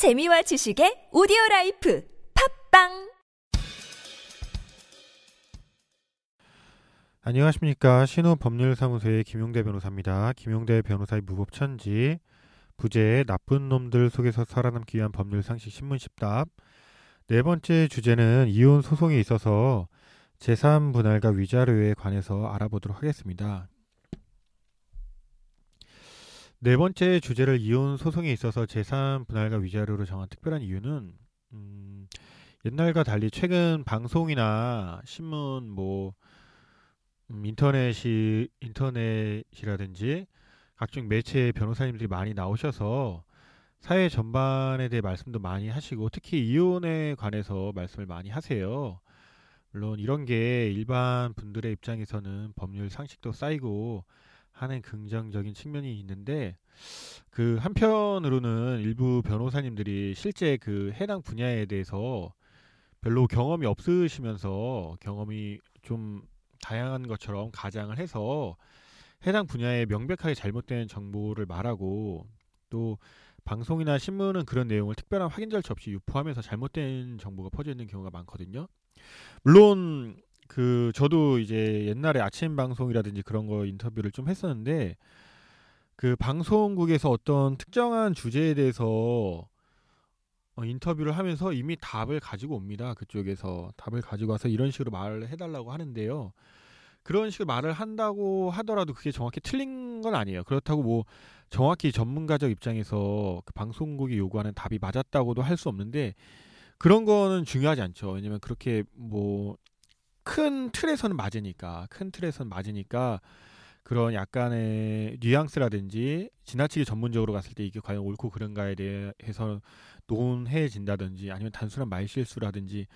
재미와 지식의 오디오 라이프 팟빵 안녕하십니까 신우 법률사무소의 김용대 변호사입니다. 김용대 변호사의 무법천지 부제 나쁜 놈들 속에서 살아남기 위한 법률 상식 십문 십답 네 번째 주제는 이혼 소송에 있어서 재산 분할과 위자료에 관해서 알아보도록 하겠습니다. 네 번째 주제를 이혼 소송에 있어서 재산 분할과 위자료로 정한 특별한 이유는 음, 옛날과 달리 최근 방송이나 신문 뭐 음, 인터넷이 인터넷이라든지 각종 매체 변호사님들이 많이 나오셔서 사회 전반에 대해 말씀도 많이 하시고 특히 이혼에 관해서 말씀을 많이 하세요. 물론 이런 게 일반 분들의 입장에서는 법률 상식도 쌓이고 하는 긍정적인 측면이 있는데 그 한편으로는 일부 변호사님들이 실제 그 해당 분야에 대해서 별로 경험이 없으시면서 경험이 좀 다양한 것처럼 가장을 해서 해당 분야에 명백하게 잘못된 정보를 말하고 또 방송이나 신문은 그런 내용을 특별한 확인 절차 없이 유포하면서 잘못된 정보가 퍼져 있는 경우가 많거든요. 물론 그 저도 이제 옛날에 아침 방송이라든지 그런 거 인터뷰를 좀 했었는데 그 방송국에서 어떤 특정한 주제에 대해서 어, 인터뷰를 하면서 이미 답을 가지고 옵니다. 그쪽에서 답을 가지고 와서 이런 식으로 말을 해달라고 하는데요. 그런 식으로 말을 한다고 하더라도 그게 정확히 틀린 건 아니에요. 그렇다고 뭐 정확히 전문가적 입장에서 그 방송국이 요구하는 답이 맞았다고도 할 수 없는데 그런 거는 중요하지 않죠. 왜냐면 그렇게 뭐 큰 틀에서는 맞으니까 큰 틀에서는 맞으니까 그런 약간의 뉘앙스라든지 지나치게 전문적으로 갔을 때 이게 과연 옳고 그른가에 대해서 논해진다든지 아니면 단순한 말실수라든지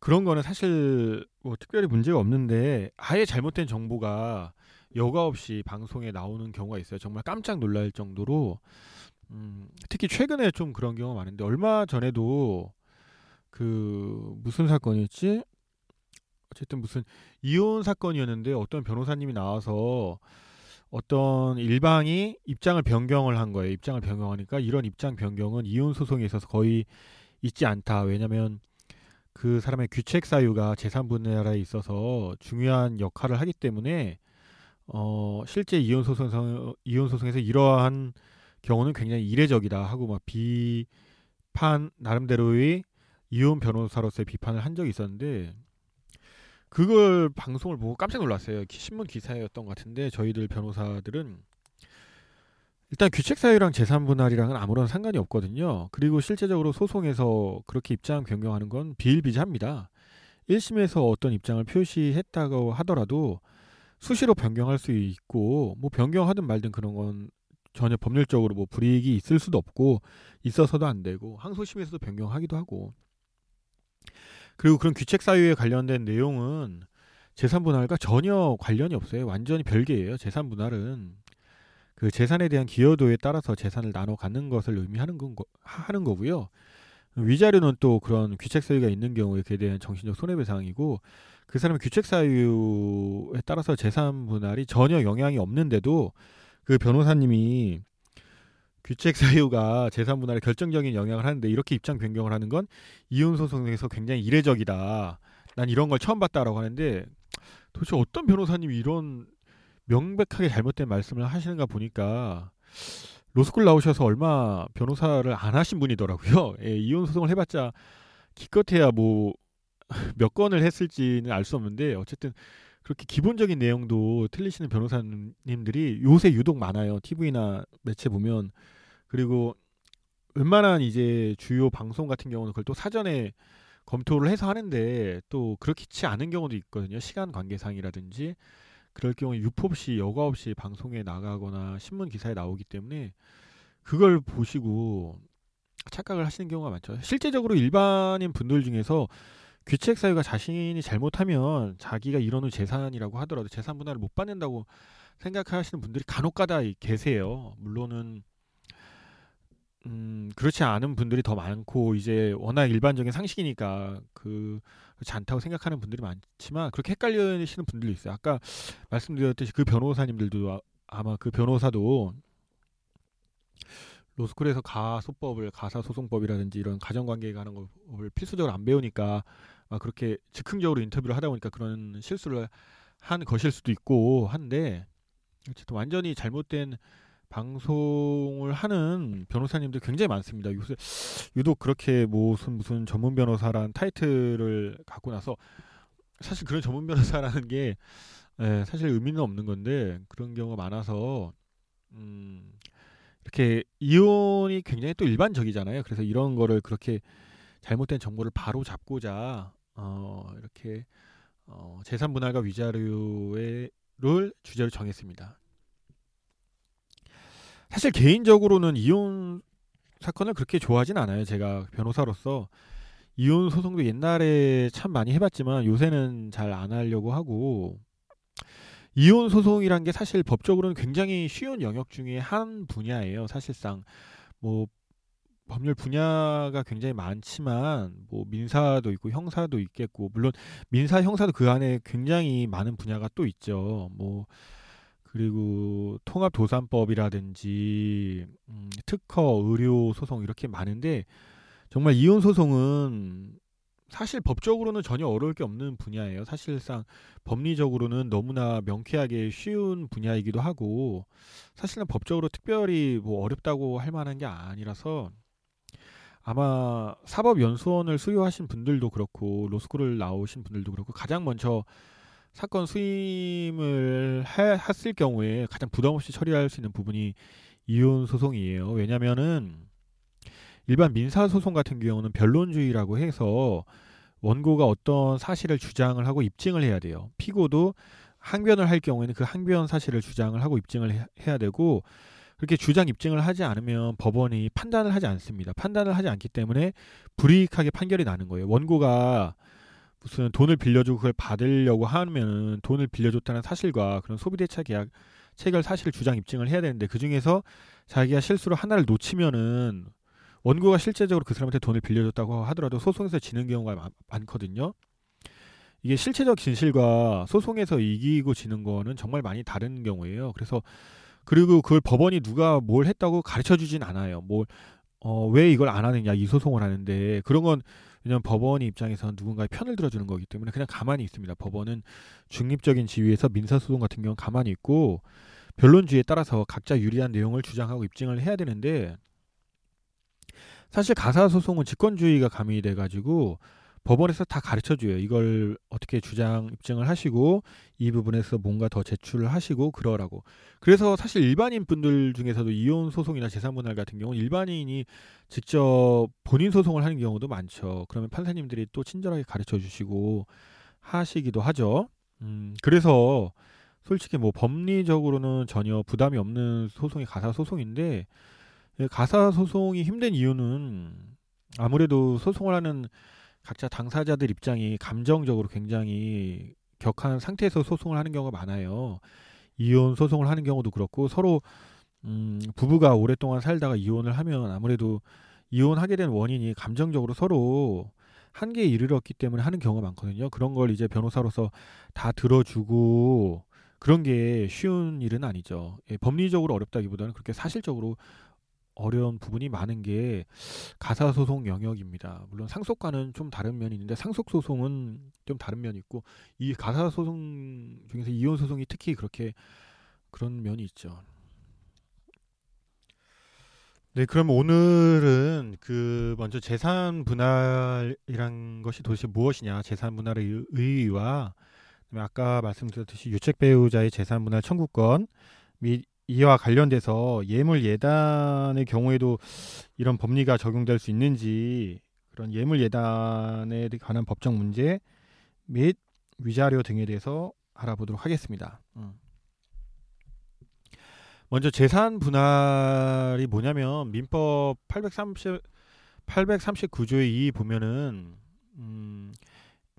그런 거는 사실 뭐 특별히 문제가 없는데 아예 잘못된 정보가 여과 없이 방송에 나오는 경우가 있어요. 정말 깜짝 놀랄 정도로 음, 특히 최근에 좀 그런 경우가 많은데 얼마 전에도 그 무슨 사건이었지? 어쨌든 무슨 이혼 사건이었는데 어떤 변호사님이 나와서 어떤 일방이 입장을 변경을 한 거예요. 입장을 변경하니까 이런 입장 변경은 이혼 소송에 있어서 거의 있지 않다. 왜냐하면 그 사람의 규책 사유가 재산 분할에 있어서 중요한 역할을 하기 때문에 어 실제 이혼 소송에서 이혼 소송에서 이러한 경우는 굉장히 이례적이다 하고 막 비판 나름대로의 이혼 변호사로서의 비판을 한 적이 있었는데 그걸 방송을 보고 깜짝 놀랐어요. 신문 기사였던 것 같은데 저희들 변호사들은 일단 규책 사유랑 재산 분할이랑은 아무런 상관이 없거든요. 그리고 실제적으로 소송에서 그렇게 입장 변경하는 건 비일비재합니다. 1심에서 어떤 입장을 표시했다고 하더라도 수시로 변경할 수 있고 뭐 변경하든 말든 그런 건 전혀 법률적으로 뭐 불이익이 있을 수도 없고 있어서도 안 되고 항소심에서도 변경하기도 하고 그리고 그런 규책 사유에 관련된 내용은 재산 분할과 전혀 관련이 없어요. 완전히 별개예요. 재산 분할은 그 재산에 대한 기여도에 따라서 재산을 나눠 갖는 것을 의미하는 건 하는 거고요. 위자료는 또 그런 규책 사유가 있는 경우에 그에 대한 정신적 손해배상이고 그 사람의 규책 사유에 따라서 재산 분할이 전혀 영향이 없는데도 그 변호사님이 규책 사유가 재산 분할에 결정적인 영향을 하는데 이렇게 입장 변경을 하는 건 이혼 소송에서 굉장히 이례적이다. 난 이런 걸 처음 봤다라고 하는데 도대체 어떤 변호사님이 이런 명백하게 잘못된 말씀을 하시는가 보니까 로스쿨 나오셔서 얼마 변호사를 안 하신 분이더라고요. 예, 이혼 소송을 해봤자 기껏해야 뭐 몇 건을 했을지는 알 수 없는데 어쨌든 그렇게 기본적인 내용도 틀리시는 변호사님들이 요새 유독 많아요. TV나 매체 보면 그리고 웬만한 이제 주요 방송 같은 경우는 그걸 또 사전에 검토를 해서 하는데 또 그렇지 않은 경우도 있거든요. 시간 관계상이라든지 그럴 경우에 유포 없이 여과 없이 방송에 나가거나 신문 기사에 나오기 때문에 그걸 보시고 착각을 하시는 경우가 많죠. 실제적으로 일반인 분들 중에서 규책 사유가 자신이 잘못하면 자기가 이뤄놓은 재산이라고 하더라도 재산 분할을 못 받는다고 생각하시는 분들이 간혹가다 계세요. 물론은 음, 그렇지 않은 분들이 더 많고 이제 워낙 일반적인 상식이니까 그 그렇지 않다고 생각하는 분들이 많지만 그렇게 헷갈리시는 분들도 있어요. 아까 말씀드렸듯이 그 변호사님들도 아, 아마 그 변호사도 로스쿨에서 가소법을 가사소송법이라든지 이런 가정관계에 관한 것을 필수적으로 안 배우니까 막 그렇게 즉흥적으로 인터뷰를 하다 보니까 그런 실수를 한 것일 수도 있고 한데 어쨌든 완전히 잘못된 방송을 하는 변호사님들 굉장히 많습니다. 요새 유독 그렇게 무슨 무슨 전문 변호사란 타이틀을 갖고 나서 사실 그런 전문 변호사라는 게 예, 사실 의미는 없는 건데 그런 경우가 많아서 음, 이렇게 이혼이 굉장히 또 일반적이잖아요. 그래서 이런 거를 그렇게 잘못된 정보를 바로 잡고자 어, 이렇게 어, 재산 분할과 위자료를 주제로 정했습니다. 사실 개인적으로는 이혼 사건을 그렇게 좋아하진 않아요. 제가 변호사로서 이혼 소송도 옛날에 참 많이 해봤지만 요새는 잘 안 하려고 하고 이혼 소송이란 게 사실 법적으로는 굉장히 쉬운 영역 중에 한 분야예요. 사실상 뭐 법률 분야가 굉장히 많지만 뭐 민사도 있고 형사도 있겠고 물론 민사 형사도 그 안에 굉장히 많은 분야가 또 있죠. 뭐 그리고 통합도산법이라든지 음, 특허, 의료 소송 이렇게 많은데 정말 이혼 소송은 사실 법적으로는 전혀 어려울 게 없는 분야예요. 사실상 법리적으로는 너무나 명쾌하게 쉬운 분야이기도 하고 사실은 법적으로 특별히 뭐 어렵다고 할 만한 게 아니라서 아마 사법연수원을 수료하신 분들도 그렇고 로스쿨을 나오신 분들도 그렇고 가장 먼저 사건 수임을 했을 경우에 가장 부담 없이 처리할 수 있는 부분이 이혼 소송이에요. 왜냐면은 일반 민사 소송 같은 경우는 변론주의라고 해서 원고가 어떤 사실을 주장을 하고 입증을 해야 돼요. 피고도 항변을 할 경우에는 그 항변 사실을 주장을 하고 입증을 해야 되고 그렇게 주장 입증을 하지 않으면 법원이 판단을 하지 않습니다. 판단을 하지 않기 때문에 불이익하게 판결이 나는 거예요. 원고가 무슨 돈을 빌려주고 그걸 받으려고 하면 돈을 빌려줬다는 사실과 그런 소비대차 계약 체결 사실 주장 입증을 해야 되는데 그 중에서 자기가 실수로 하나를 놓치면은 원고가 실제적으로 그 사람한테 돈을 빌려줬다고 하더라도 소송에서 지는 경우가 많거든요. 이게 실체적 진실과 소송에서 이기고 지는 거는 정말 많이 다른 경우예요. 그래서 그리고 그걸 법원이 누가 뭘 했다고 가르쳐 주진 않아요. 뭘, 어, 왜 이걸 안 하느냐, 이 소송을 하는데. 그런 건, 왜냐면 법원 입장에서는 누군가의 편을 들어주는 거기 때문에 그냥 가만히 있습니다. 법원은 중립적인 지위에서 민사소송 같은 경우는 가만히 있고, 변론주의에 따라서 각자 유리한 내용을 주장하고 입증을 해야 되는데, 사실 가사소송은 직권주의가 가미돼 가지고 법원에서 다 가르쳐 줘요. 이걸 어떻게 주장 입증을 하시고 이 부분에서 뭔가 더 제출을 하시고 그러라고. 그래서 사실 일반인 분들 중에서도 이혼 소송이나 재산 분할 같은 경우는 일반인이 직접 본인 소송을 하는 경우도 많죠. 그러면 판사님들이 또 친절하게 가르쳐 주시고 하시기도 하죠. 음, 그래서 솔직히 뭐 법리적으로는 전혀 부담이 없는 소송이 가사 소송인데 가사 소송이 힘든 이유는 아무래도 소송을 하는 각자 당사자들 입장이 감정적으로 굉장히 격한 상태에서 소송을 하는 경우가 많아요. 이혼 소송을 하는 경우도 그렇고 서로 음, 부부가 오랫동안 살다가 이혼을 하면 아무래도 이혼하게 된 원인이 감정적으로 서로 한계에 이르렀기 때문에 하는 경우가 많거든요. 그런 걸 이제 변호사로서 다 들어주고 그런 게 쉬운 일은 아니죠. 예, 법리적으로 어렵다기보다는 그렇게 사실적으로 어려운 부분이 많은 게 가사 소송 영역입니다. 물론 상속과는 좀 다른 면이 있는데 상속 소송은 좀 다른 면이 있고 이 가사 소송 중에서 이혼 소송이 특히 그렇게 그런 면이 있죠. 네, 그럼 오늘은 그 먼저 재산 분할이란 것이 도대체 무엇이냐, 재산 분할의 의의와 아까 말씀드렸듯이 유책 배우자의 재산 분할 청구권 및 이와 관련돼서 예물 예단의 경우에도 이런 법리가 적용될 수 있는지 그런 예물 예단에 관한 법적 문제 및 위자료 등에 대해서 알아보도록 하겠습니다. 음. 먼저 재산 분할이 뭐냐면 민법 830 839조의 2 보면은 음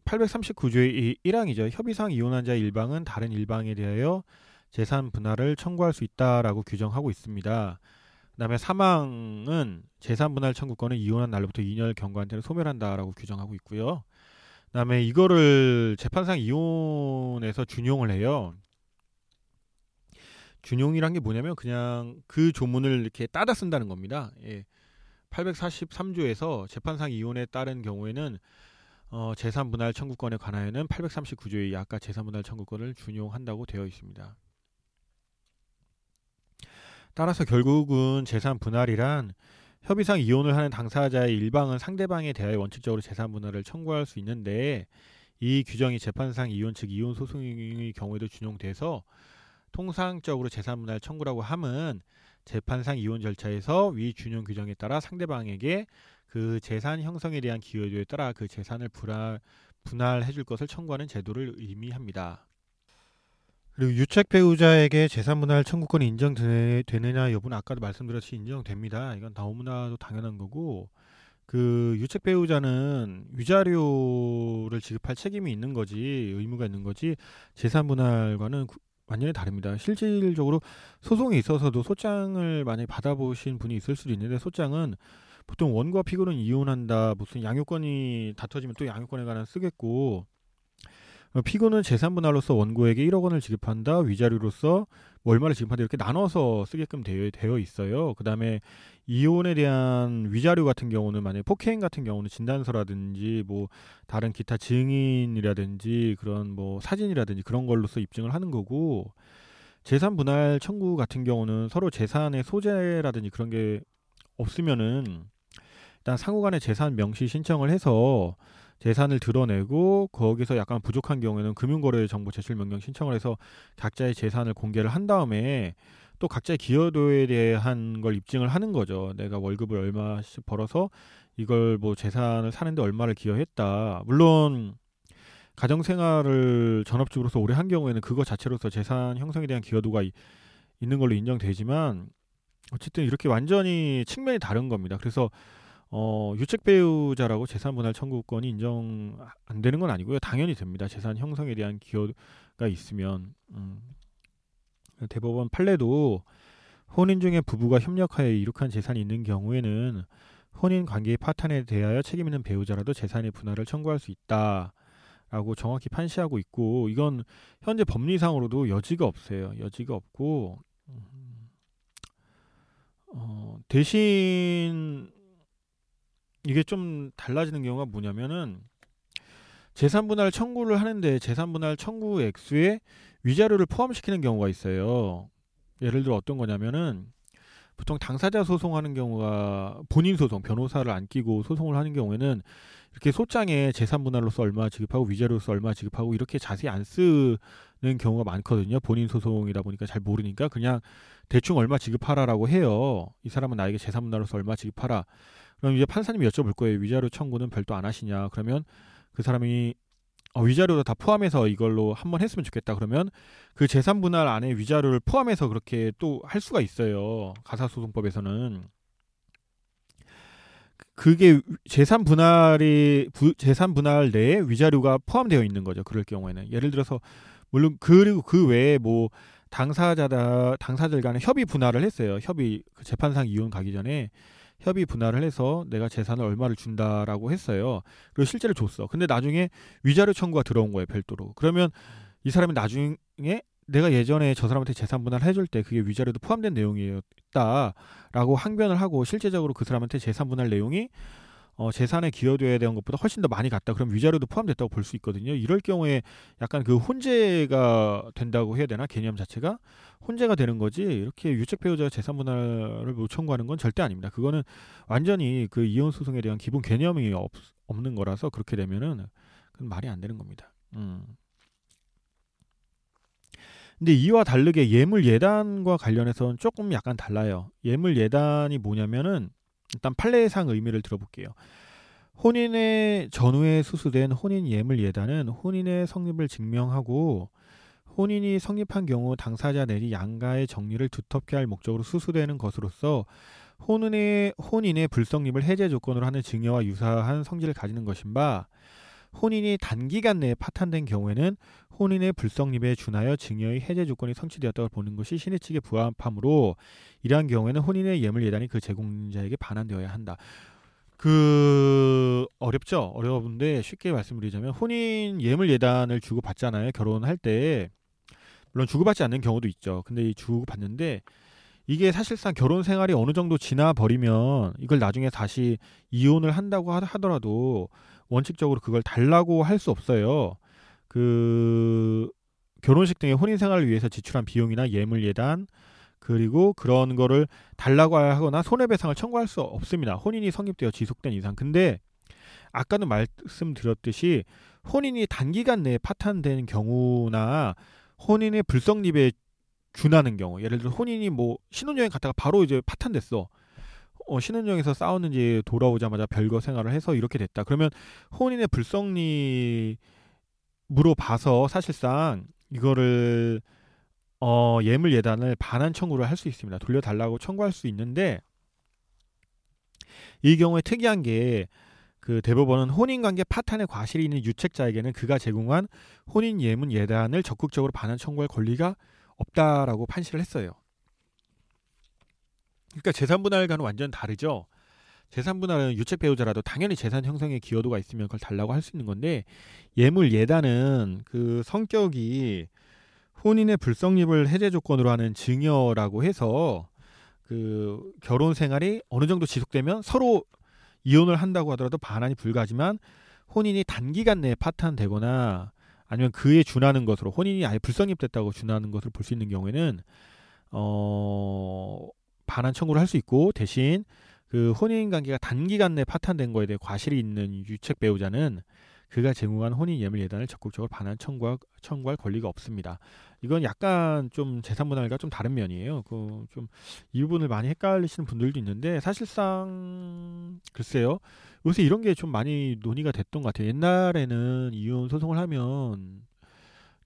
839조의 1항이죠. 협의상 이혼한 자의 일방은 다른 일방에 대하여 재산 분할을 청구할 수 있다라고 규정하고 있습니다. 그다음에 사망은 재산 분할 청구권을 이혼한 날로부터 2년 경과한테는 소멸한다라고 규정하고 있고요. 그다음에 이거를 재판상 이혼에서 준용을 해요. 준용이란 게 뭐냐면 그냥 그 조문을 이렇게 따다 쓴다는 겁니다. 예. 843조에서 재판상 이혼에 따른 경우에는 어, 재산 분할 청구권에 관하여는 839조의 아까 재산 분할 청구권을 준용한다고 되어 있습니다. 따라서 결국은 재산 분할이란 협의상 이혼을 하는 당사자의 일방은 상대방에 대하여 원칙적으로 재산 분할을 청구할 수 있는데 이 규정이 재판상 이혼 즉 이혼 소송의 경우에도 준용돼서 통상적으로 재산 분할 청구라고 함은 재판상 이혼 절차에서 위 준용 규정에 따라 상대방에게 그 재산 형성에 대한 기여도에 따라 그 재산을 분할, 분할해 줄 것을 청구하는 제도를 의미합니다. 그리고 유책 배우자에게 재산 분할 청구권이 인정되느냐 여부는 아까도 말씀드렸듯이 인정됩니다. 이건 너무나도 당연한 거고 그 유책 배우자는 위자료를 지급할 책임이 있는 거지 의무가 있는 거지 재산 분할과는 완전히 다릅니다. 실질적으로 소송에 있어서도 소장을 만약에 받아보신 분이 있을 수도 있는데 소장은 보통 원고와 피고는 이혼한다 무슨 양육권이 다퉈지면 또 양육권에 관한 쓰겠고 어, 피고는 재산 분할로서 원고에게 1억 원을 지급한다 위자료로서 뭐 얼마를 지급한다 이렇게 나눠서 쓰게끔 되어, 되어 있어요. 그 다음에 이혼에 대한 위자료 같은 경우는 만약에 폭행 같은 경우는 진단서라든지 뭐 다른 기타 증인이라든지 그런 뭐 사진이라든지 그런 걸로서 입증을 하는 거고 재산 분할 청구 같은 경우는 서로 재산의 소재라든지 그런 게 없으면은 일단 상호간에 재산 명시 신청을 해서 재산을 드러내고 거기서 약간 부족한 경우에는 금융거래 정보 제출 명령 신청을 해서 각자의 재산을 공개를 한 다음에 또 각자의 기여도에 대한 걸 입증을 하는 거죠. 내가 월급을 얼마씩 벌어서 이걸 뭐 재산을 사는데 얼마를 기여했다. 물론 가정 생활을 전업주로서 오래 한 경우에는 그거 자체로서 재산 형성에 대한 기여도가 이, 있는 걸로 인정되지만 어쨌든 이렇게 완전히 측면이 다른 겁니다. 그래서 어, 유책 배우자라고 재산 분할 청구권이 인정 안 되는 건 아니고요. 당연히 됩니다. 재산 형성에 대한 기여가 있으면 음. 대법원 판례도 혼인 중에 부부가 협력하여 이룩한 재산이 있는 경우에는 혼인 관계의 파탄에 대하여 책임 있는 배우자라도 재산의 분할을 청구할 수 있다라고 정확히 판시하고 있고 이건 현재 법리상으로도 여지가 없어요. 여지가 없고 음, 어, 대신 이게 좀 달라지는 경우가 뭐냐면은 재산 분할 청구를 하는데 재산 분할 청구 액수에 위자료를 포함시키는 경우가 있어요. 예를 들어 어떤 거냐면은 보통 당사자 소송하는 경우가 본인 소송 변호사를 안 끼고 소송을 하는 경우에는 이렇게 소장에 재산 분할로서 얼마 지급하고 위자료로서 얼마 지급하고 이렇게 자세히 안 쓰는 경우가 많거든요. 본인 소송이다 보니까 잘 모르니까 그냥 대충 얼마 지급하라라고 해요. 이 사람은 나에게 재산 분할로서 얼마 지급하라. 그럼 이제 판사님이 여쭤볼 거예요. 위자료 청구는 별도 안 하시냐? 그러면 그 사람이 어, 위자료도 다 포함해서 이걸로 한번 했으면 좋겠다. 그러면 그 재산 분할 안에 위자료를 포함해서 그렇게 또 할 수가 있어요. 가사소송법에서는. 그게 재산 분할이 부, 재산 분할 내에 위자료가 포함되어 있는 거죠. 그럴 경우에는 예를 들어서 물론 그리고 그 외에 뭐 당사자다 당사들 간에 협의 분할을 했어요. 협의 그 재판상 이혼 가기 전에 협의 분할을 해서 내가 재산을 얼마를 준다라고 했어요. 그리고 실제로 줬어. 근데 나중에 위자료 청구가 들어온 거예요, 별도로. 그러면 이 사람이 나중에 내가 예전에 저 사람한테 재산 분할 해줄 때 그게 위자료도 포함된 내용이었다라고 항변을 하고 실제적으로 그 사람한테 재산 분할 내용이 어, 재산에 기여돼야 되는 것보다 훨씬 더 많이 갔다. 그럼 위자료도 포함됐다고 볼 수 있거든요. 이럴 경우에 약간 그 혼재가 된다고 해야 되나 개념 자체가 혼재가 되는 거지 이렇게 유책 배우자가 재산 분할을 못 청구하는 건 절대 아닙니다. 그거는 완전히 그 이혼 소송에 대한 기본 개념이 없, 없는 거라서 그렇게 되면은 그건 말이 안 되는 겁니다. 음. 근데 이와 다르게 예물 예단과 관련해서는 조금 약간 달라요. 예물 예단이 뭐냐면은 일단 판례상 의미를 들어볼게요. 혼인의 전후에 수수된 혼인 예물 예단은 혼인의 성립을 증명하고 혼인이 성립한 경우 당사자 내지 양가의 정리를 두텁게 할 목적으로 수수되는 것으로서 혼인의 혼인의 불성립을 해제 조건으로 하는 증여와 유사한 성질을 가지는 것인 바 혼인이 단기간 내에 파탄된 경우에는 혼인의 불성립에 준하여 증여의 해제 조건이 성취되었다고 보는 것이 신의 측에 부합하므로 이러한 경우에는 혼인의 예물 예단이 그 제공자에게 반환되어야 한다. 그 어렵죠. 어려운데 쉽게 말씀드리자면 혼인 예물 예단을 주고 받잖아요. 결혼할 때 물론 주고받지 않는 경우도 있죠. 근데 이 주고받는데 이게 사실상 결혼 생활이 어느 정도 지나 버리면 이걸 나중에 다시 이혼을 한다고 하더라도 원칙적으로 그걸 달라고 할 수 없어요. 그 결혼식 등의 혼인 생활을 위해서 지출한 비용이나 예물 예단 그리고 그런 거를 달라고 하거나 손해배상을 청구할 수 없습니다. 혼인이 성립되어 지속된 이상. 근데 아까도 말씀드렸듯이 혼인이 단기간 내에 파탄되는 경우나 혼인의 불성립에 준하는 경우 예를 들어 혼인이 뭐 신혼여행 갔다가 바로 이제 파탄됐어 어, 신혼여행에서 싸웠는지 돌아오자마자 별거 생활을 해서 이렇게 됐다 그러면 혼인의 불성립으로 봐서 사실상 이거를 어, 예물 예단을 반환 청구를 할 수 있습니다 돌려달라고 청구할 수 있는데 이 경우에 특이한 게 그 대법원은 혼인관계 파탄의 과실이 있는 유책자에게는 그가 제공한 혼인 예문 예단을 적극적으로 반환 청구할 권리가 없다라고 판시를 했어요. 그러니까 재산 분할과는 완전 다르죠. 재산 분할은 유책 배우자라도 당연히 재산 형성에 기여도가 있으면 그걸 달라고 할 수 있는 건데 예물 예단은 그 성격이 혼인의 불성립을 해제 조건으로 하는 증여라고 해서 그 결혼 생활이 어느 정도 지속되면 서로 이혼을 한다고 하더라도 반환이 불가하지만 혼인이 단기간 내에 파탄되거나 아니면 그에 준하는 것으로 혼인이 아예 불성립됐다고 준하는 것을 볼 수 있는 경우에는 어 반환 청구를 할 수 있고 대신 그 혼인 관계가 단기간 내에 파탄된 거에 대해 과실이 있는 유책 배우자는 그가 제공한 혼인 예물 예단을 적극적으로 반환 청구할, 청구할 권리가 없습니다. 이건 약간 좀 재산 분할과 좀 다른 면이에요. 그 좀 이 부분을 많이 헷갈리시는 분들도 있는데 사실상 글쎄요. 요새 이런 게 좀 많이 논의가 됐던 것 같아요. 옛날에는 이혼 소송을 하면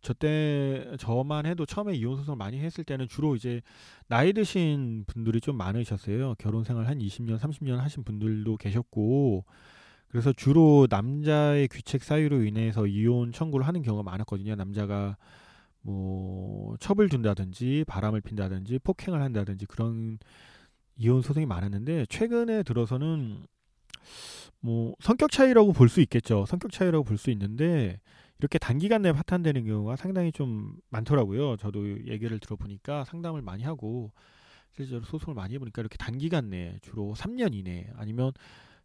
저때 저만 해도 처음에 이혼 소송을 많이 했을 때는 주로 이제 나이 드신 분들이 좀 많으셨어요. 결혼 생활 한 20년, 30년 하신 분들도 계셨고 그래서 주로 남자의 귀책 사유로 인해서 이혼 청구를 하는 경우가 많았거든요. 남자가 뭐 첩을 준다든지 바람을 핀다든지 폭행을 한다든지 그런 이혼 소송이 많았는데 최근에 들어서는 뭐 성격 차이라고 볼 수 있겠죠. 성격 차이라고 볼 수 있는데 이렇게 단기간 내에 파탄되는 경우가 상당히 좀 많더라고요. 저도 얘기를 들어보니까 상담을 많이 하고 실제로 소송을 많이 해보니까 이렇게 단기간 내에 주로 3년 이내 아니면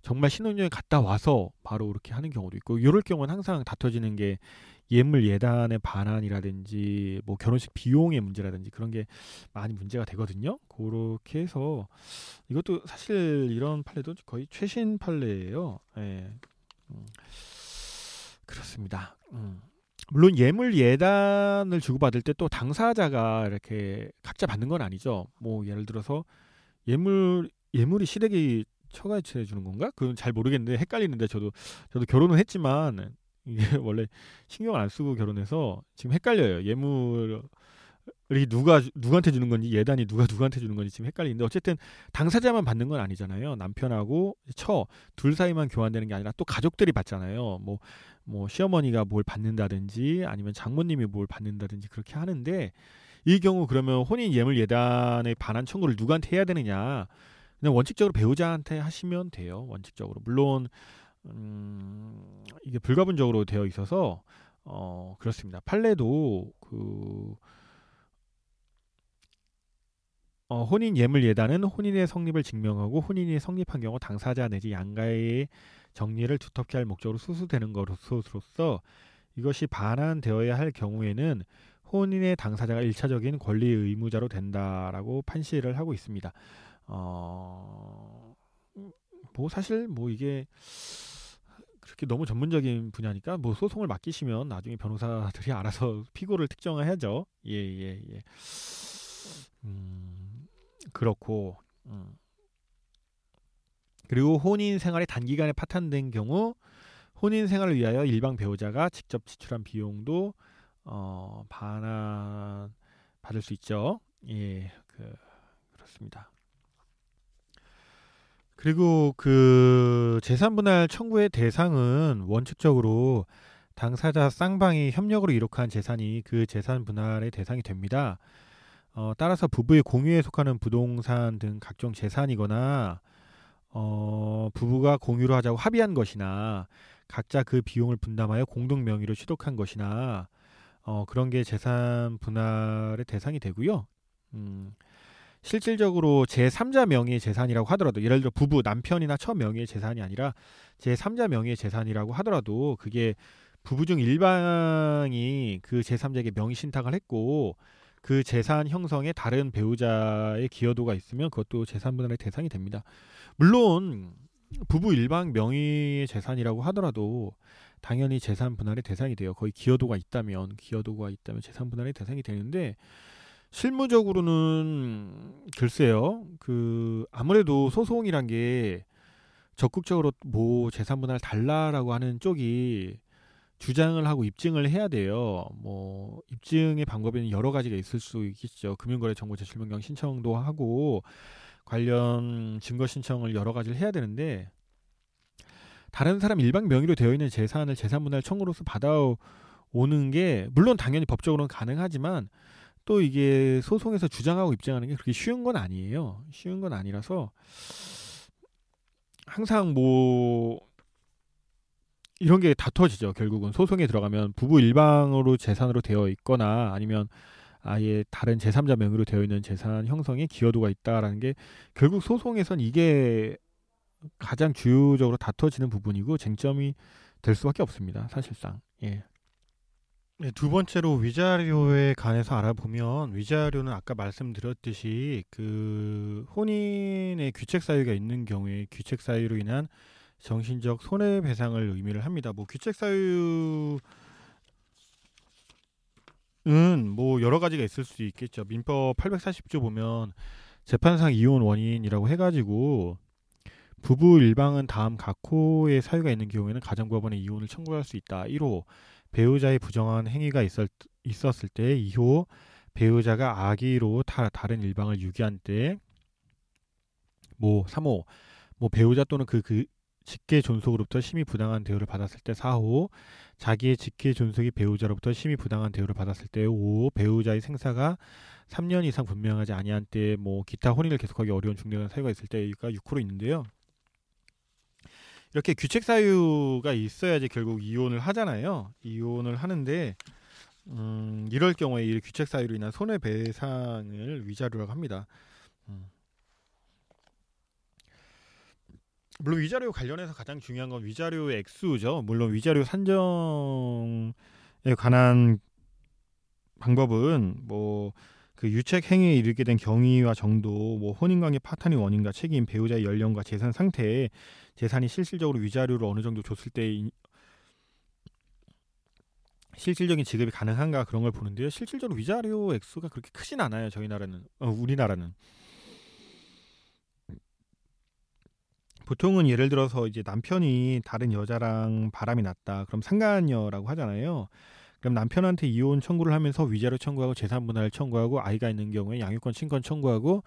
정말 신혼여행 갔다 와서 바로 이렇게 하는 경우도 있고 이럴 경우는 항상 다퉈지는 게 예물 예단의 반환이라든지 뭐 결혼식 비용의 문제라든지 그런 게 많이 문제가 되거든요. 그렇게 해서 이것도 사실 이런 판례도 거의 최신 판례예요. 예. 음, 그렇습니다. 음. 물론 예물 예단을 주고받을 때 또 당사자가 이렇게 각자 받는 건 아니죠. 뭐 예를 들어서 예물 예물이 시댁이 처가해 주는 건가? 그건 잘 모르겠는데 헷갈리는데 저도 저도 결혼은 했지만 이게 원래 신경을 안 쓰고 결혼해서 지금 헷갈려요. 예물이 누가 누구한테 주는 건지 예단이 누가 누구한테 주는 건지 지금 헷갈리는데 어쨌든 당사자만 받는 건 아니잖아요. 남편하고 처 둘 사이만 교환되는 게 아니라 또 가족들이 받잖아요. 뭐 뭐뭐 시어머니가 뭘 받는다든지 아니면 장모님이 뭘 받는다든지 그렇게 하는데 이 경우 그러면 혼인 예물 예단의 반환 청구를 누구한테 해야 되느냐? 그냥 원칙적으로 배우자한테 하시면 돼요. 원칙적으로. 물론 음, 이게 불가분적으로 되어 있어서 어, 그렇습니다. 판례도 그 어, 혼인 예물 예단은 혼인의 성립을 증명하고 혼인이 성립한 경우 당사자 내지 양가의 정리를 두텁게 할 목적으로 수수되는 것으로서 이것이 반환되어야 할 경우에는 혼인의 당사자가 일차적인 권리 의무자로 된다라고 판시를 하고 있습니다. 어, 뭐 사실 뭐 이게 그렇게 너무 전문적인 분야니까 뭐 소송을 맡기시면 나중에 변호사들이 알아서 피고를 특정해야죠. 예, 예, 예. 음, 그렇고, 음. 그리고 혼인 생활이 단기간에 파탄된 경우 혼인 생활을 위하여 일방 배우자가 직접 지출한 비용도 어, 반환 받을 수 있죠. 예, 그, 그렇습니다. 그리고 그 재산 분할 청구의 대상은 원칙적으로 당사자 쌍방이 협력으로 이룩한 재산이 그 재산 분할의 대상이 됩니다. 어, 따라서 부부의 공유에 속하는 부동산 등 각종 재산이거나 어, 부부가 공유로 하자고 합의한 것이나 각자 그 비용을 분담하여 공동 명의로 취득한 것이나 어, 그런 게 재산 분할의 대상이 되고요. 음, 실질적으로 제3자 명의의 재산이라고 하더라도 예를 들어 부부 남편이나 처 명의의 재산이 아니라 제3자 명의의 재산이라고 하더라도 그게 부부 중 일방이 그 제3자에게 명의 신탁을 했고 그 재산 형성에 다른 배우자의 기여도가 있으면 그것도 재산 분할의 대상이 됩니다. 물론 부부 일방 명의의 재산이라고 하더라도 당연히 재산 분할의 대상이 돼요. 거의 기여도가 있다면 기여도가 있다면 재산 분할의 대상이 되는데 실무적으로는 글쎄요. 그 아무래도 소송이란 게 적극적으로 뭐 재산 분할 달라라고 하는 쪽이 주장을 하고 입증을 해야 돼요. 뭐 입증의 방법에는 여러 가지가 있을 수 있겠죠. 금융거래정보제출명령 신청도 하고 관련 증거 신청을 여러 가지를 해야 되는데 다른 사람 일방 명의로 되어 있는 재산을 재산분할 청구로서 받아오는 게 물론 당연히 법적으로는 가능하지만 또 이게 소송에서 주장하고 입증하는 게 그렇게 쉬운 건 아니에요. 쉬운 건 아니라서 항상 뭐 이런 게 다퉈지죠. 결국은 소송에 들어가면 부부 일방으로 재산으로 되어 있거나 아니면 아예 다른 제3자 명의로 되어 있는 재산 형성에 기여도가 있다라는 게 결국 소송에선 이게 가장 주요적으로 다퉈지는 부분이고 쟁점이 될 수밖에 없습니다. 사실상. 예. 네, 두 번째로 위자료에 관해서 알아보면 위자료는 아까 말씀드렸듯이 그 혼인의 규책 사유가 있는 경우에 규책 사유로 인한 정신적 손해배상을 의미를 합니다. 뭐 규책 사유는 뭐 여러 가지가 있을 수 있겠죠. 민법 840조 보면 재판상 이혼 원인이라고 해가지고 부부 일방은 다음 각호의 사유가 있는 경우에는 가정법원에 이혼을 청구할 수 있다. 1호 배우자의 부정한 행위가 있었, 있었을 때 2호 배우자가 악의로 다, 다른 일방을 유기한 때 뭐 3호 뭐 배우자 또는 그, 그 직계 존속으로부터 심히 부당한 대우를 받았을 때 4호 자기의 직계 존속이 배우자로부터 심히 부당한 대우를 받았을 때 5호 배우자의 생사가 3년 이상 분명하지 아니한 때 뭐 기타 혼인을 계속하기 어려운 중대한 사유가 있을 때가 6호로 있는데요. 이렇게 규책 사유가 있어야지 결국 이혼을 하잖아요. 이혼을 하는데 음, 이럴 경우에 이 규책 사유로 인한 손해배상을 위자료라고 합니다. 음. 물론 위자료 관련해서 가장 중요한 건 위자료의 액수죠. 물론 위자료 산정에 관한 방법은 뭐 그 유책 행위에 이르게 된 경위와 정도, 뭐 혼인관계 파탄의 원인과 책임, 배우자의 연령과 재산 상태, 재산이 실질적으로 위자료를 어느 정도 줬을 때 실질적인 지급이 가능한가 그런 걸 보는데요. 실질적으로 위자료 액수가 그렇게 크진 않아요. 저희 나라는, 어, 우리나라는. 보통은 예를 들어서 이제 남편이 다른 여자랑 바람이 났다. 그럼 상간녀라고 하잖아요. 그럼 남편한테 이혼 청구를 하면서 위자료 청구하고 재산 분할 청구하고 아이가 있는 경우에 양육권 친권 청구하고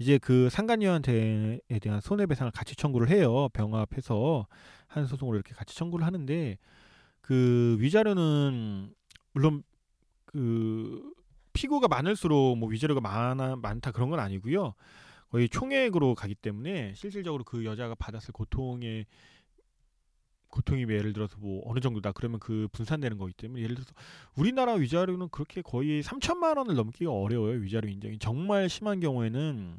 이제 그 상간녀한테 대한 손해배상을 같이 청구를 해요. 병합해서 한 소송으로 이렇게 같이 청구를 하는데 그 위자료는 물론 그 피고가 많을수록 뭐 위자료가 많아 많다 그런 건 아니고요. 거의 총액으로 가기 때문에 실질적으로 그 여자가 받았을 고통의 고통이 예를 들어서 뭐 어느 정도다 그러면 그 분산되는 거기 때문에 예를 들어서 우리나라 위자료는 그렇게 거의 3천만 원을 넘기가 어려워요 위자료 인정이. 정말 심한 경우에는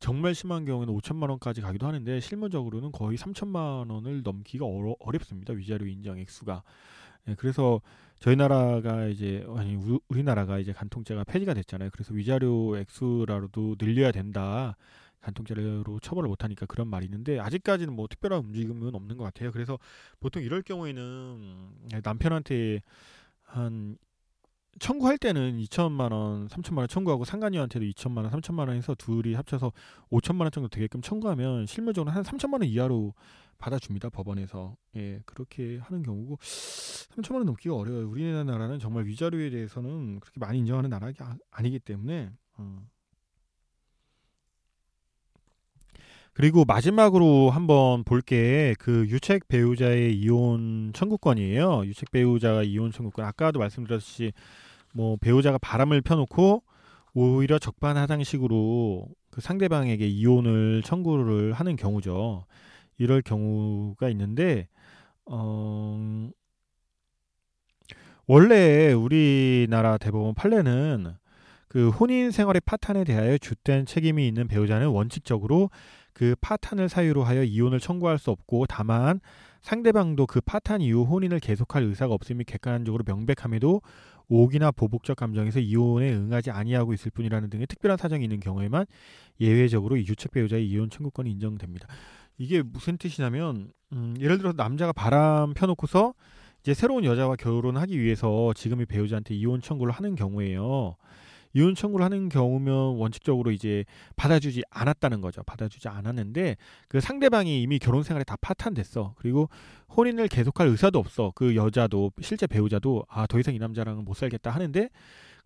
정말 심한 경우에는 5천만 원까지 가기도 하는데 실무적으로는 거의 3천만 원을 넘기가 어렵습니다 위자료 인정 액수가. 예, 그래서 저희 나라가 이제 아니 우리나라가 이제 간통죄가 폐지가 됐잖아요. 그래서 위자료 액수라도 늘려야 된다. 간통죄로 처벌을 못하니까 그런 말이 있는데 아직까지는 뭐 특별한 움직임은 없는 것 같아요. 그래서 보통 이럴 경우에는 남편한테 한 청구할 때는 2천만 원, 3천만 원 청구하고 상간녀한테도 2천만 원, 3천만 원 해서 둘이 합쳐서 5천만 원 정도 되게끔 청구하면 실무적으로 한 3천만 원 이하로 받아줍니다 법원에서. 예 그렇게 하는 경우고 3천만 원 넘기가 어려워요. 우리나라는 정말 위자료에 대해서는 그렇게 많이 인정하는 나라가 아니기 때문에 음. 그리고 마지막으로 한번 볼 게. 그 유책 배우자의 이혼 청구권이에요. 유책 배우자가 이혼 청구권. 아까도 말씀드렸듯이 뭐 배우자가 바람을 펴놓고 오히려 적반하장식으로 그 상대방에게 이혼을 청구를 하는 경우죠. 이럴 경우가 있는데 어 원래 우리나라 대법원 판례는 그 혼인 생활의 파탄에 대하여 주된 책임이 있는 배우자는 원칙적으로 그 파탄을 사유로 하여 이혼을 청구할 수 없고 다만 상대방도 그 파탄 이후 혼인을 계속할 의사가 없음이 객관적으로 명백함에도 오기나 보복적 감정에서 이혼에 응하지 아니하고 있을 뿐이라는 등의 특별한 사정이 있는 경우에만 예외적으로 이 유책 배우자의 이혼 청구권이 인정됩니다. 이게 무슨 뜻이냐면 음, 예를 들어서 남자가 바람 펴놓고서 이제 새로운 여자와 결혼하기 위해서 지금의 배우자한테 이혼 청구를 하는 경우에요. 이혼 청구를 하는 경우면 원칙적으로 이제 받아주지 않았다는 거죠. 받아주지 않았는데 그 상대방이 이미 결혼 생활에 다 파탄됐어. 그리고 혼인을 계속할 의사도 없어. 그 여자도 실제 배우자도 아 더 이상 이 남자랑은 못 살겠다 하는데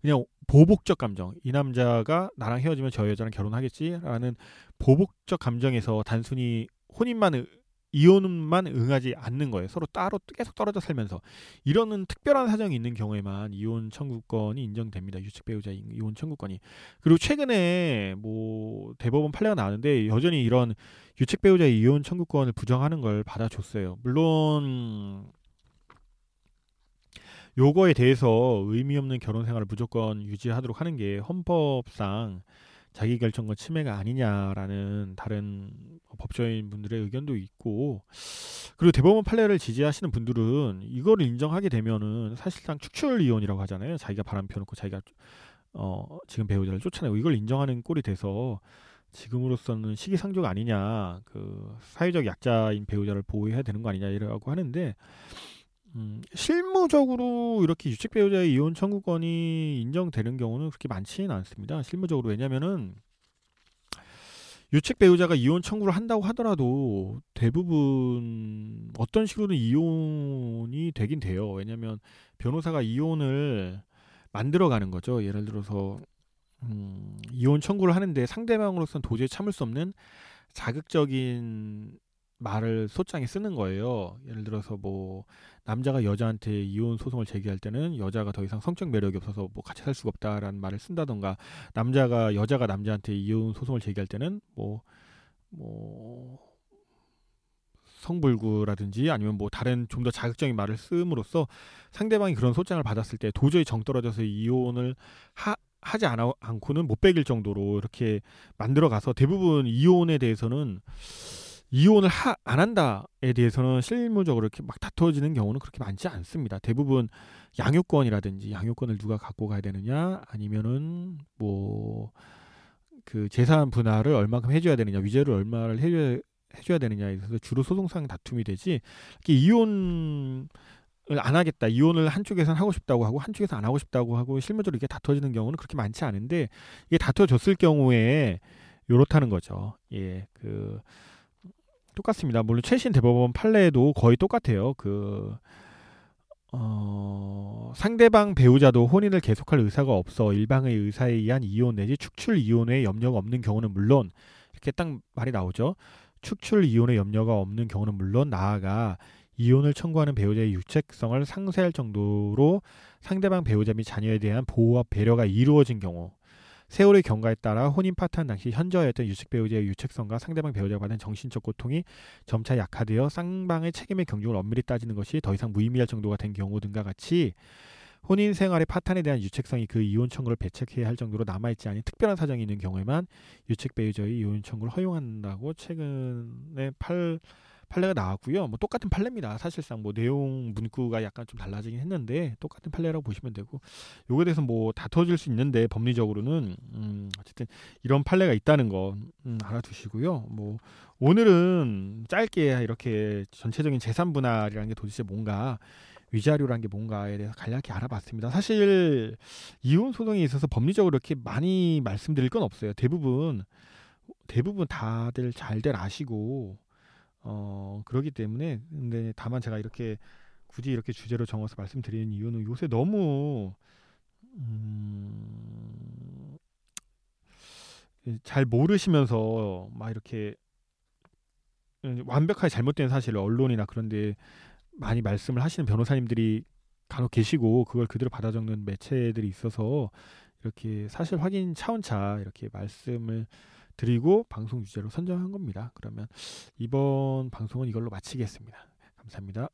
그냥 보복적 감정. 이 남자가 나랑 헤어지면 저 여자랑 결혼하겠지라는 보복적 감정에서 단순히 혼인만 이혼만 응하지 않는 거예요. 서로 따로 계속 떨어져 살면서 이러는 특별한 사정이 있는 경우에만 이혼 청구권이 인정됩니다. 유책 배우자 이혼 청구권이. 그리고 최근에 뭐 대법원 판례가 나왔는데 여전히 이런 유책 배우자의 이혼 청구권을 부정하는 걸 받아줬어요. 물론 요거에 대해서 의미 없는 결혼 생활을 무조건 유지하도록 하는 게 헌법상 자기 결정권 침해가 아니냐라는 다른 법조인 분들의 의견도 있고 그리고 대법원 판례를 지지하시는 분들은 이거를 인정하게 되면은 사실상 축출 이혼이라고 하잖아요. 자기가 바람 펴놓고 자기가 어 지금 배우자를 쫓아내고 이걸 인정하는 꼴이 돼서 지금으로서는 시기상조가 아니냐 그 사회적 약자인 배우자를 보호해야 되는 거 아니냐 이라고 하는데 음, 실무적으로 이렇게 유책 배우자의 이혼 청구권이 인정되는 경우는 그렇게 많지는 않습니다. 실무적으로 왜냐면은 유책 배우자가 이혼 청구를 한다고 하더라도 대부분 어떤 식으로든 이혼이 되긴 돼요. 왜냐면 변호사가 이혼을 만들어가는 거죠. 예를 들어서 음, 이혼 청구를 하는데 상대방으로서는 도저히 참을 수 없는 자극적인 말을 소장에 쓰는 거예요. 예를 들어서 뭐 남자가 여자한테 이혼 소송을 제기할 때는 여자가 더 이상 성적 매력이 없어서 뭐 같이 살 수가 없다라는 말을 쓴다던가 남자가 여자가 남자한테 이혼 소송을 제기할 때는 뭐뭐 뭐 성불구라든지 아니면 뭐 다른 좀 더 자극적인 말을 쓰므로써 상대방이 그런 소장을 받았을 때 도저히 정 떨어져서 이혼을 하, 하지 않아, 않고는 못 베길 정도로 이렇게 만들어 가서 대부분 이혼에 대해서는 이혼을 하, 안 한다에 대해서는 실무적으로 이렇게 막 다투어지는 경우는 그렇게 많지 않습니다. 대부분 양육권이라든지 양육권을 누가 갖고 가야 되느냐 아니면은 뭐 그 재산 분할을 얼마큼 해줘야 되느냐 위자료를 얼마를 해줘야 해줘야 되느냐에 대해서 주로 소송상 다툼이 되지 이렇게 이혼을 안 하겠다 이혼을 한쪽에서는 하고 싶다고 하고 한쪽에서 안 하고 싶다고 하고 실무적으로 이렇게 다투어지는 경우는 그렇게 많지 않은데 이게 다투어졌을 경우에 요렇다는 거죠. 예, 그 똑같습니다. 물론 최신 대법원 판례도 거의 똑같아요. 그 어, 상대방 배우자도 혼인을 계속할 의사가 없어 일방의 의사에 의한 이혼 내지 축출 이혼에 염려가 없는 경우는 물론 이렇게 딱 말이 나오죠. 축출 이혼에 염려가 없는 경우는 물론 나아가 이혼을 청구하는 배우자의 유책성을 상쇄할 정도로 상대방 배우자 및 자녀에 대한 보호와 배려가 이루어진 경우 세월의 경과에 따라 혼인 파탄 당시 현저하였던 유책 배우자의 유책성과 상대방 배우자가 받은 정신적 고통이 점차 약화되어 쌍방의 책임의 경중을 엄밀히 따지는 것이 더 이상 무의미할 정도가 된 경우 등과 같이 혼인 생활의 파탄에 대한 유책성이 그 이혼 청구를 배책해야 할 정도로 남아있지 않은 특별한 사정이 있는 경우에만 유책 배우자의 이혼 청구를 허용한다고 최근에 팔 판례가 나왔고요. 뭐 똑같은 판례입니다. 사실상 뭐 내용 문구가 약간 좀 달라지긴 했는데 똑같은 판례라고 보시면 되고 요거에 대해서 뭐 다퉈질 수 있는데 법리적으로는 음 어쨌든 이런 판례가 있다는 거 음, 알아두시고요. 뭐 오늘은 짧게 이렇게 전체적인 재산 분할이라는 게 도대체 뭔가 위자료라는 게 뭔가에 대해서 간략히 알아봤습니다. 사실 이혼 소송에 있어서 법리적으로 이렇게 많이 말씀드릴 건 없어요. 대부분 대부분 다들 잘들 아시고 어, 그러기 때문에 근데 다만 제가 이렇게 굳이 이렇게 주제로 정해서 말씀드리는 이유는 요새 너무 음, 잘 모르시면서 막 이렇게 완벽하게 잘못된 사실을 언론이나 그런데 많이 말씀을 하시는 변호사님들이 간혹 계시고 그걸 그대로 받아 적는 매체들이 있어서 이렇게 사실 확인 차원차 이렇게 말씀을 드리고 방송 주제로 선정한 겁니다. 그러면 이번 방송은 이걸로 마치겠습니다. 감사합니다.